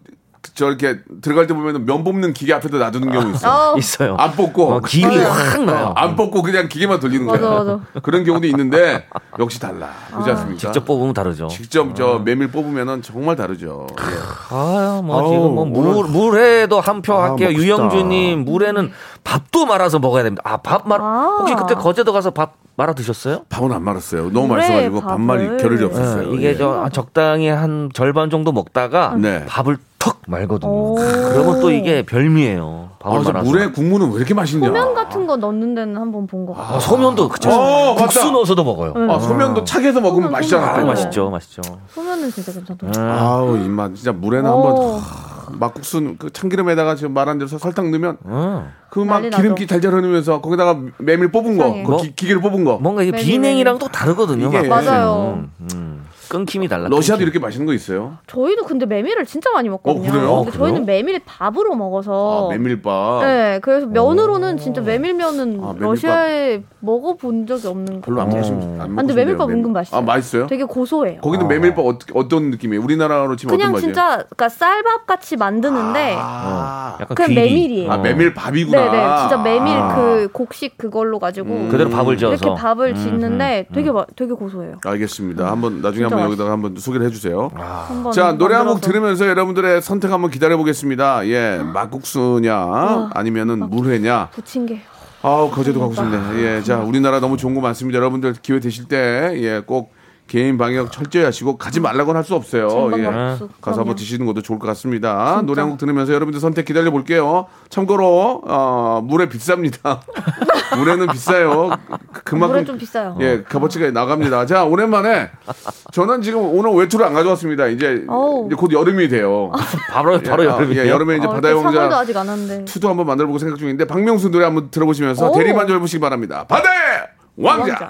저렇게 들어갈 때 보면 면 뽑는 기계 앞에다 놔두는 경우 있어. 어, 있어요. 안 뽑고 어, 김이 확 나요. 안 뽑고 그냥 기계만 돌리는. 맞아, 맞아. 그런 경우도 있는데 역시 달라. 그렇지 않습니까? 직접 뽑으면 다르죠. 직접 저 메밀 뽑으면은 정말 다르죠. 예. 아유, 뭐 아우, 지금 뭐 물, 오늘- 물회도 한표 아, 할게요. 유영주님, 물회는 밥도 말아서 먹어야 됩니다. 아, 밥 말, 아. 혹시 그때 거제도 가서 밥 말아 드셨어요? 밥은 안 말았어요. 너무 그래, 맛있어가지고 밥 말이 밥을. 겨를이 예, 없었어요. 이게 예. 저 적당히 한 절반 정도 먹다가 네. 밥을 턱 말거든요. 오. 그러면 또 이게 별미예요. 밥을 아, 저 말아서. 물에 국물은 왜 이렇게 맛있냐? 소면 같은 거 넣는 데는 한번 본 것 같아요. 아, 소면도 그쵸. 어, 국수 맞다. 넣어서도 먹어요. 아, 소면도 차게서 먹으면 소면, 맛있잖아. 아, 소면. 맛있죠, 맛있죠. 소면은 진짜 괜찮더라고요. 음. 아우 입맛 진짜 물에는 오. 한번 하, 막국수 그 참기름에다가 지금 말한 대로 설탕 넣으면 음. 그막 난리 기름기. 달달 흐르면서 거기다가 메밀 뽑은 거. 그 기, 기계를 뽑은 거. 뭔가 이게 비냉이랑 또 다르거든요. 이게-. 맞아요. 음. 끊김이 달라. 러시아도 끊김. 이렇게 맛있는 거 있어요? 저희도 근데 메밀을 진짜 많이 먹거든요. 어, 그래요? 근데 저희는 그래요? 메밀 밥으로 먹어서. 아, 메밀밥. 네, 그래서 면으로는 진짜 메밀면은 아, 메밀밥. 러시아에 먹어본 적이 없는 별로 안것 같아요. 먹으시면 안 아, 근데 메밀밥 돼요, 은근 맛있어요. 아 맛있어요? 되게 고소해요. 거기는 메밀밥 어떻게 어떤 느낌이에요? 우리나라로 치면 그냥 어떤 맛이에요? 진짜 그러니까 쌀밥 같이 만드는데 아, 약간 그냥 귀리. 메밀이에요. 아 메밀밥이구나. 네네, 진짜 메밀 아. 그 곡식 그걸로 가지고 음. 그대로 밥을 지어서. 이렇게 밥을 음, 짓는데 음, 되게 마- 되게 고소해요. 알겠습니다. 한번 나중에 진짜 한번 여기다가 한번 소개를 해주세요. 한번 자 노래 한 곡. 들으면서 여러분들의 선택 한번 기다려 보겠습니다. 예 막국수냐 아니면은 물회냐. 부침개. 아우 거제도 가고 싶네. 예, 자 우리나라 너무 좋은 거 많습니다. 여러분들 기회 되실 때 예 꼭 개인 방역 철저히 하시고 가지 말라고는 할 수 없어요. 예. 전방박수. 가서 한번 그럼요. 드시는 것도 좋을 것 같습니다. 노래 한 곡 들으면서 여러분들 선택 기다려 볼게요. 참고로 어, 물에 비쌉니다. 물에는 비싸요. 그- 그만큼 물은 좀 비싸요. 예, 값어치가 나갑니다. 자, 오랜만에 저는 지금 오늘 외투를 안 가져왔습니다. 이제. 이제 곧 여름이 돼요. 바로 바로 예, 여름이에요. 예, 여름에 이제 어, 바다의 왕자 아직 안 왔는데. 투도 한번 만들어 보고 생각 중인데 박명수 노래 한번 들어보시면서 오. 대리만족 해보시기 바랍니다. 바다의 왕자. 왕자.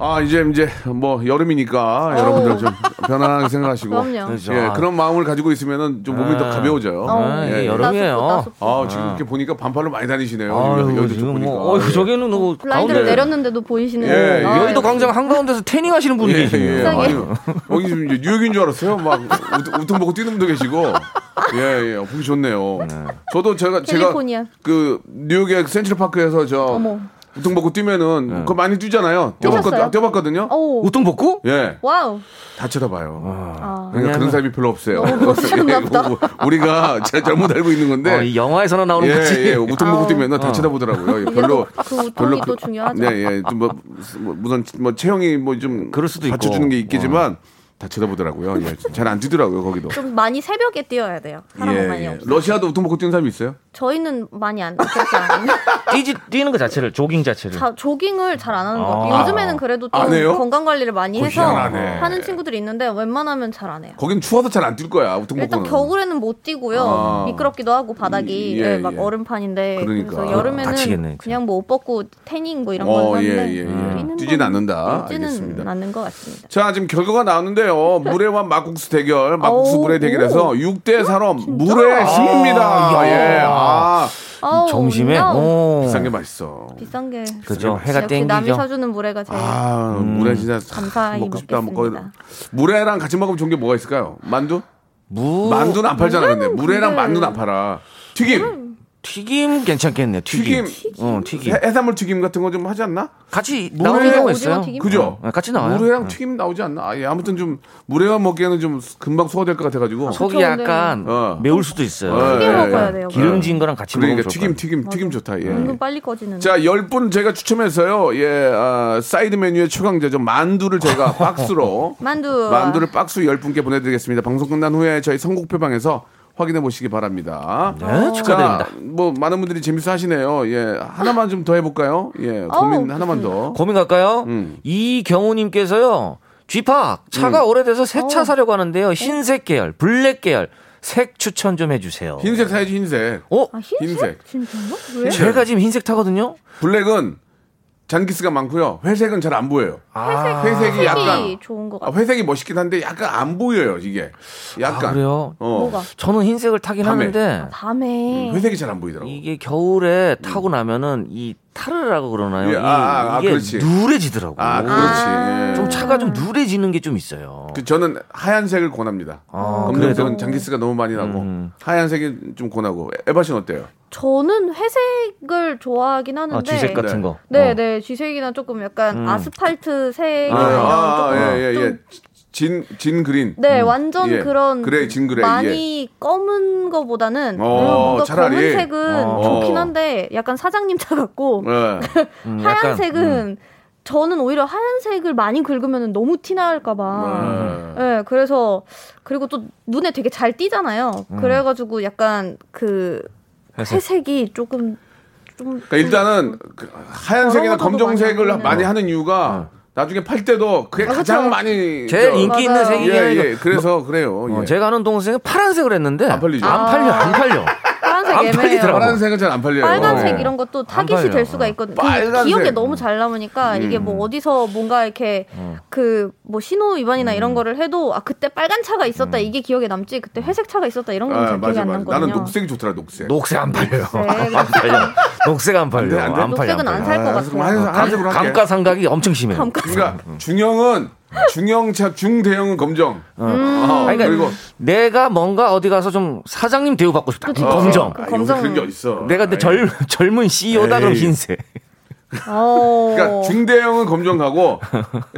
아 이제 이제 뭐 여름이니까 여러분들 좀 편안하게 생각하시고 그럼요. 그렇죠. 예, 그런 마음을 가지고 있으면은 좀 몸이 더 아. 가벼워져요. 어, 예, 예, 예. 여름이에요. 아 지금 이렇게 보니까 반팔로 많이 다니시네요. 아유, 여기, 여기도 지금 보니까. 뭐, 어휴, 저기는 뭐 블라인드를 가운데 내렸는데도 보이시는. 예, 아, 여의도. 광장 한 가운데서 태닝 하시는 분이 예, 계시네요. 예. 아니, 여기 지금 이제 뉴욕인 줄 알았어요. 막 우퉁 보고 뛰는 분도 계시고. 예, 예. 보기 좋네요. 저도 제가 제가 캘리포니아. 그 뉴욕의 센트럴파크에서 저 어머. 우통 벗고 뛰면은 그거 많이 뛰잖아요. 뛰셨어요? 뛰어봤거든요. 뛰어봤거든요. 오. 우통 벗고? 예. 와우. 다 쳐다봐요. 아. 그러니까 그런 사람이 별로 없어요. 우- 우리가 잘 잘못 알고 있는 건데. 어, 이 영화에서나 나오는 예, 거지. 예, 우통 벗고 아우. 뛰면 다 어. 쳐다보더라고요. 예, 이게 별로 또그 우통이 또 중요하죠. 네, 예, 좀 뭐, 뭐 무슨 뭐 체형이 뭐 좀 그럴 수도 있고. 받쳐주는 게 있겠지만 다 쳐다보더라고요. 예, 잘안 뛰더라고요 거기도. 좀 많이 새벽에 뛰어야 돼요. 사람 많이 예, 없어. 러시아도 우통 벗고 뛰는 사람이 있어요? 저희는 많이 안 그렇게 안. 뛰지, 뛰는 거 자체를, 조깅 자체를. 자, 조깅을 잘 안 하는 것 같아요. 아. 요즘에는 그래도? 좀 건강 관리를 많이 해서 희한하네. 하는 친구들이 있는데 웬만하면 잘 안 해요. 거긴 추워서 잘 안 뛸 거야 우통 일단. 겨울에는 못 뛰고요. 아. 미끄럽기도 하고 바닥이 예, 예, 막 예. 얼음판인데 그러니까. 그래서 여름에는 다치겠네. 그냥 뭐 옷 벗고 태닝 뭐 이런 어, 거 예, 하는데 예, 예. 뛰는 뛰진 건 않는다. 뛰지는 알겠습니다. 않는 것 같습니다. 자, 지금 결과가 나왔는데요. 물회와 막국수 대결, 막국수 오, 물회 대결에서 오. 6대 4로 물회 승리입니다. 야. 예. 아, 점심에? 오. 비싼 게 맛있어. 비싼 게 그죠. 해가 남이 땡기죠. 사주는 물회가 제일 아, 물회 진짜 감사히 먹고 싶다. 먹고. 물회랑 같이 먹으면 좋은 게 뭐가 있을까요? 만두? 무, 만두는 안 팔잖아, 근데. 물회랑 근데- 만두는 안 팔아. 튀김. 튀김 괜찮겠네, 튀김. 튀김. 어, 튀김. 해- 해산물 튀김 같은 거 좀 하지 않나? 같이 물에 나오는 경우가 오징어 있어요. 튀김? 그죠? 어, 같이 나와요. 물회랑 튀김 나오지 않나? 아, 예, 아무튼 좀 물회만 먹기에는 좀 금방 소화될 것 같아 가지고. 속이 그쵸, 약간 어. 매울 수도 있어요. 어, 크게 예, 먹어야 예. 돼요. 기름진 거랑 같이 그러니까 먹으면 튀김, 튀김, 튀김 좋다. 예. 은근 빨리 꺼지는. 자, 10분 제가 추첨해서요. 예, 아, 사이드 메뉴의 최강자죠. 만두를 제가 박스로 만두. 만두를 박스 10분께 보내 드리겠습니다. 방송 끝난 후에 저희 선곡표 방에서 확인해 보시기 바랍니다. 네, 축하드립니다. 자, 뭐 많은 분들이 재밌어 하시네요. 예, 하나만 좀 더 해볼까요? 예, 고민 어우, 하나만 더. 고민 갈까요? 음. 이경우님께서요. 쥐팍 차가 오래돼서 새 어. 차 사려고 하는데요. 흰색 계열, 블랙 계열 색 추천 좀 해주세요. 흰색 사야지 흰색. 어? 아, 흰색? 흰색. 진짜요? 왜? 제가 지금 흰색 타거든요. 블랙은 잔기스가 많고요. 회색은 잘 안 보여요. 아, 회색이 색이 약간 좋은 것 아, 같아요. 회색이 멋있긴 한데 약간 안 보여요 이게. 약간. 아, 그래요? 어. 뭐가? 저는 흰색을 타긴 밤에. 하는데 밤에 회색이 잘 안 보이더라고. 이게 겨울에 타고 나면은 이 타르라고 그러나요? 예, 이- 아, 아, 아, 이게 그렇지. 누래지더라고. 아, 그렇지. 아. 예. 좀 차가 좀 누래지는 게 좀 있어요. 그 저는 하얀색을 권합니다. 아, 검정색은 잔기스가 너무 많이 나고 음. 하얀색이 좀 권하고 에바 씨는 어때요? 저는 회색을 좋아하긴 하는데. 아, 쥐색 같은 네. 거. 네, 어. 네, 쥐색이나 조금 약간 음. 아스팔트 색이랑 아, 조금 예, 예, 좀 예. 진, 진 그린. 네, 완전 예. 그런 그래, 진 그래, 많이 검은 거보다는 어, 뭔가 차라리. 검은색은 어. 좋긴 한데 약간 사장님 차 같고 예. 음, 약간, 하얀색은 음. 저는 오히려 하얀색을 많이 긁으면 너무 티 날까봐. 네. 네, 그래서 그리고 또 눈에 되게 잘 띄잖아요. 그래가지고 약간 그 회색. 회색이 조금 좀 그러니까 일단은 그 하얀색이나 검정색을 많이. 하는 이유가 나중에 팔 때도 그게 아, 가장. 많이 제일 저- 인기 있는 맞아요. 색이긴 예, 해요. 예. 그래서 그래요. 어, 예. 제가 아는 동생은 파란색을 했는데 안 팔리죠. 안 팔려, 안 팔려. 파란색 안 애매해요. 팔리더라고. 파란색은 잘 안 팔려요. 빨간색 어. 이런 것도 안 타깃이. 될 수가 있거든요. 그 빨간색. 기억에 너무 잘 남으니까 이게 음. 뭐 어디서 뭔가 이렇게 그 뭐 신호 위반이나 이런 거를 해도 아 그때 빨간 차가 있었다 이게 기억에 남지 그때 회색 차가 있었다 이런 건 아, 잘 기억이 맞아, 안 맞아. 남거든요. 나는 녹색이 좋더라, 녹색. 녹색 안 팔려요. 녹색. 안 팔려. 녹색 안 팔려. 안 돼, 안 돼? 안 팔려. 녹색은 안 살것 아, 그럼 같아요. 하얀- 하얀색으로 할게. 감가상각이 엄청 심해요. 감가- 그러니까 중형은 중형 차, 중대형은 검정. 어, 아니, 그러니까 그리고 내가 뭔가 어디 가서 좀 사장님 대우 받고 싶다. 검정. 그 아, 검정. 그런 게 어딨어. 내가 근데 젊, 젊은 CEO다 그럼. 흰색. 어. 그러니까 중대형은 검정 가고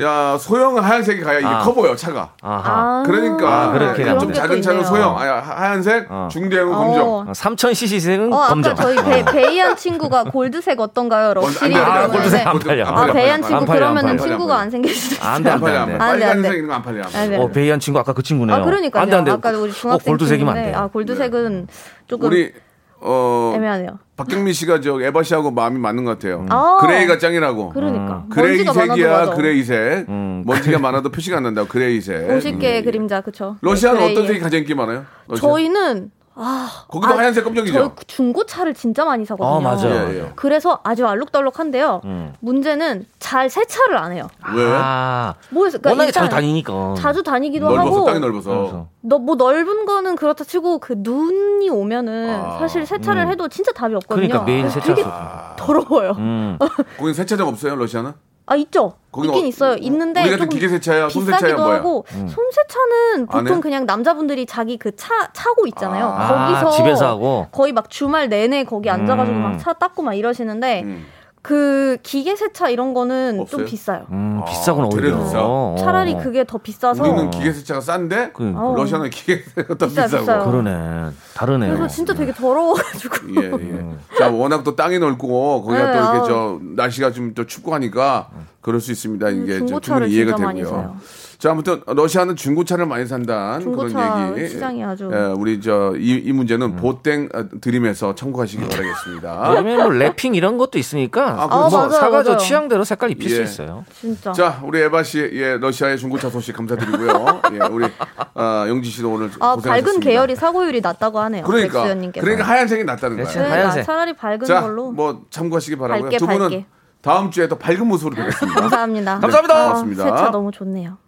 야 소형은 하얀색이 가야 이게 아. 커 보여 차가. 아하. 그러니까 아, 그렇게 좀 가면 작은 차는 있네요. 소형, 아, 하얀색, 어. 중대형은 검정. 어. 3000cc색은 어, 검정. 아까 저희 베, 베이한 친구가 골드색 어떤가요? 어, 안 럭시리 돼, 안 돼. 골드색 안 팔려. 안 아, 팔려, 베이한 팔려, 친구 그러면은. 친구가 안 생길 수도 있어요. 안 돼, 안안 돼, 팔려, 안안 돼. 팔려. 안 돼, 안 빨간색 돼. 있는 거안 팔려. 안 아. 네. 어, 베이한 친구 아까 그 친구네요. 아, 그러니까요. 안 돼, 안 돼. 아까 우리 어, 중학생 골드색이면 안 돼. 아, 골드색은 조금 우리 어 애매하네요. 박경민 씨가 저 에바 씨하고 마음이 맞는 것 같아요. 아. 그레이가 짱이라고. 그러니까. 많아도 그레이색이야. 그레이색. 음. 먼지가 많아도 표시가 안 난다고, 그레이색. 50개의 그림자, 그쵸. 러시아는 네, 어떤 그레이에. 색이 가장 인기 많아요? 러시아? 저희는, 아. 거기도 아, 하얀색 검정이죠? 저희 중고차를 진짜 많이 사거든요. 아, 맞아요. 예, 예. 그래서 아주 알록달록한데요. 음. 문제는 잘 세차를 안 해요. 왜? 아, 뭐해서 그러니까 워낙에 자주 다니니까. 자주 다니기도 넓어서, 하고 땅이 넓어서. 그래서. 너뭐 넓은 거는 그렇다 치고 그 눈이 오면은 아. 사실 세차를 음. 해도 진짜 답이 없거든요. 그러니까 매일 세차. 되게 더러워요. 음. 거긴 세차장 없어요, 러시아는? 아 있죠. 있긴 어- 있어요. 있는데 우리 같은 조금 기계 세차야, 손 세차야, 비싸기도 뭐야? 하고 음. 손 세차는 안 보통 해? 그냥 남자분들이 자기 그 차 차고 있잖아요. 아, 거기서 집에서 하고? 거의 막 주말 내내 거기 앉아가지고 음. 막차 닦고 막 이러시는데 음. 그 기계 세차 이런 거는 없어요? 좀 비싸요. 음, 아, 비싸구나, 오히려. 되레 비싸? 어. 차라리 그게 더 비싸서 우리는 기계 세차가 싼데, 그, 아우. 러시아는 기계 세차가 더 비싸요, 비싸고. 비싸요. 그러네. 다르네요. 그래서 진짜 되게 더러워가지고 예, 예. 자, 워낙 또 땅이 넓고, 거기가 네, 또 이렇게 아우. 저, 날씨가 좀 또 춥고 하니까, 그럴 수 있습니다. 이게 좀 중고차를 충분히 이해가 되고요. 자, 아무튼, 러시아는 중고차를 많이 산다는 중고차 그런 얘기. 시장이 아주 예, 우리 저, 이, 이 문제는 음. 보땡 어, 드림에서 참고하시기 바라겠습니다. 요즘에 뭐 랩핑 이런 것도 있으니까 아, 뭐 그렇죠. 맞아요, 사가지고 맞아요. 취향대로 색깔 입힐 수 예. 있어요. 진짜. 자, 우리 에바 씨, 예, 러시아의 중고차 소식 감사드리고요. 예, 우리, 아, 영지 씨도 오늘 아 고생하셨습니다. 밝은 계열이 사고율이 낮다고 하네요. 그러니까, 백수연님께서. 그러니까 하얀색이 낫다는 그렇죠. 거예요. 그러니까 하얀색. 차라리 밝은 자, 걸로. 뭐 참고하시기 바라고요. 밝게, 두 분은 밝게. 다음 주에 더 밝은 모습으로 뵙겠습니다. 감사합니다. 감사합니다. 아, 고맙습니다. 세차 너무 좋네요.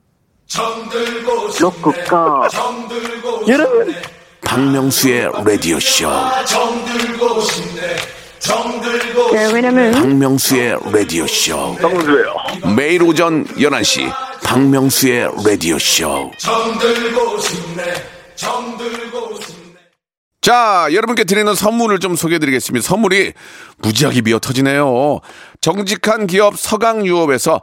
로쿠꺼 여러분. 박명수의 라디오 쇼. 네, 왜냐면 박명수의 라디오 쇼. 정수예요. 매일 오전 11시 박명수의 라디오 쇼. 자, 여러분께 드리는 선물을 좀 소개해 드리겠습니다. 선물이 무지하게 미어 터지네요. 정직한 기업 서강유업에서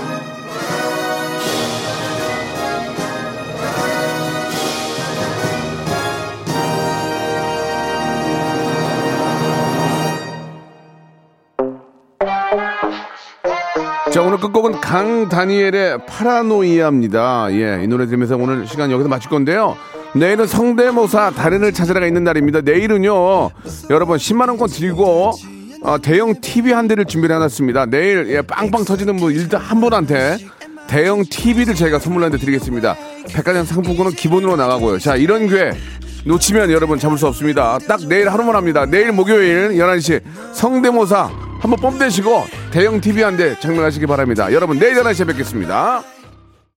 자, 오늘 끝곡은 강다니엘의 파라노이아입니다. 예, 이 노래 들으면서 오늘 시간 여기서 마칠 건데요. 내일은 성대모사 달인을 찾으러가 있는 날입니다. 내일은요, 여러분 10만 원권 들고, 어, 대형 TV 한 대를 준비를 해놨습니다. 내일, 예, 빵빵 터지는 분, 일단 한 분한테 대형 TV를 저희가 선물로 한 대 드리겠습니다. 백화점 상품권은 기본으로 나가고요. 자, 이런 기회 놓치면 여러분 잡을 수 없습니다. 딱 내일 하루만 합니다. 내일 목요일 11시 성대모사 한번 뽐내시고 대형 TV 한 대 장만하시기 바랍니다. 여러분 내일 11시에 뵙겠습니다.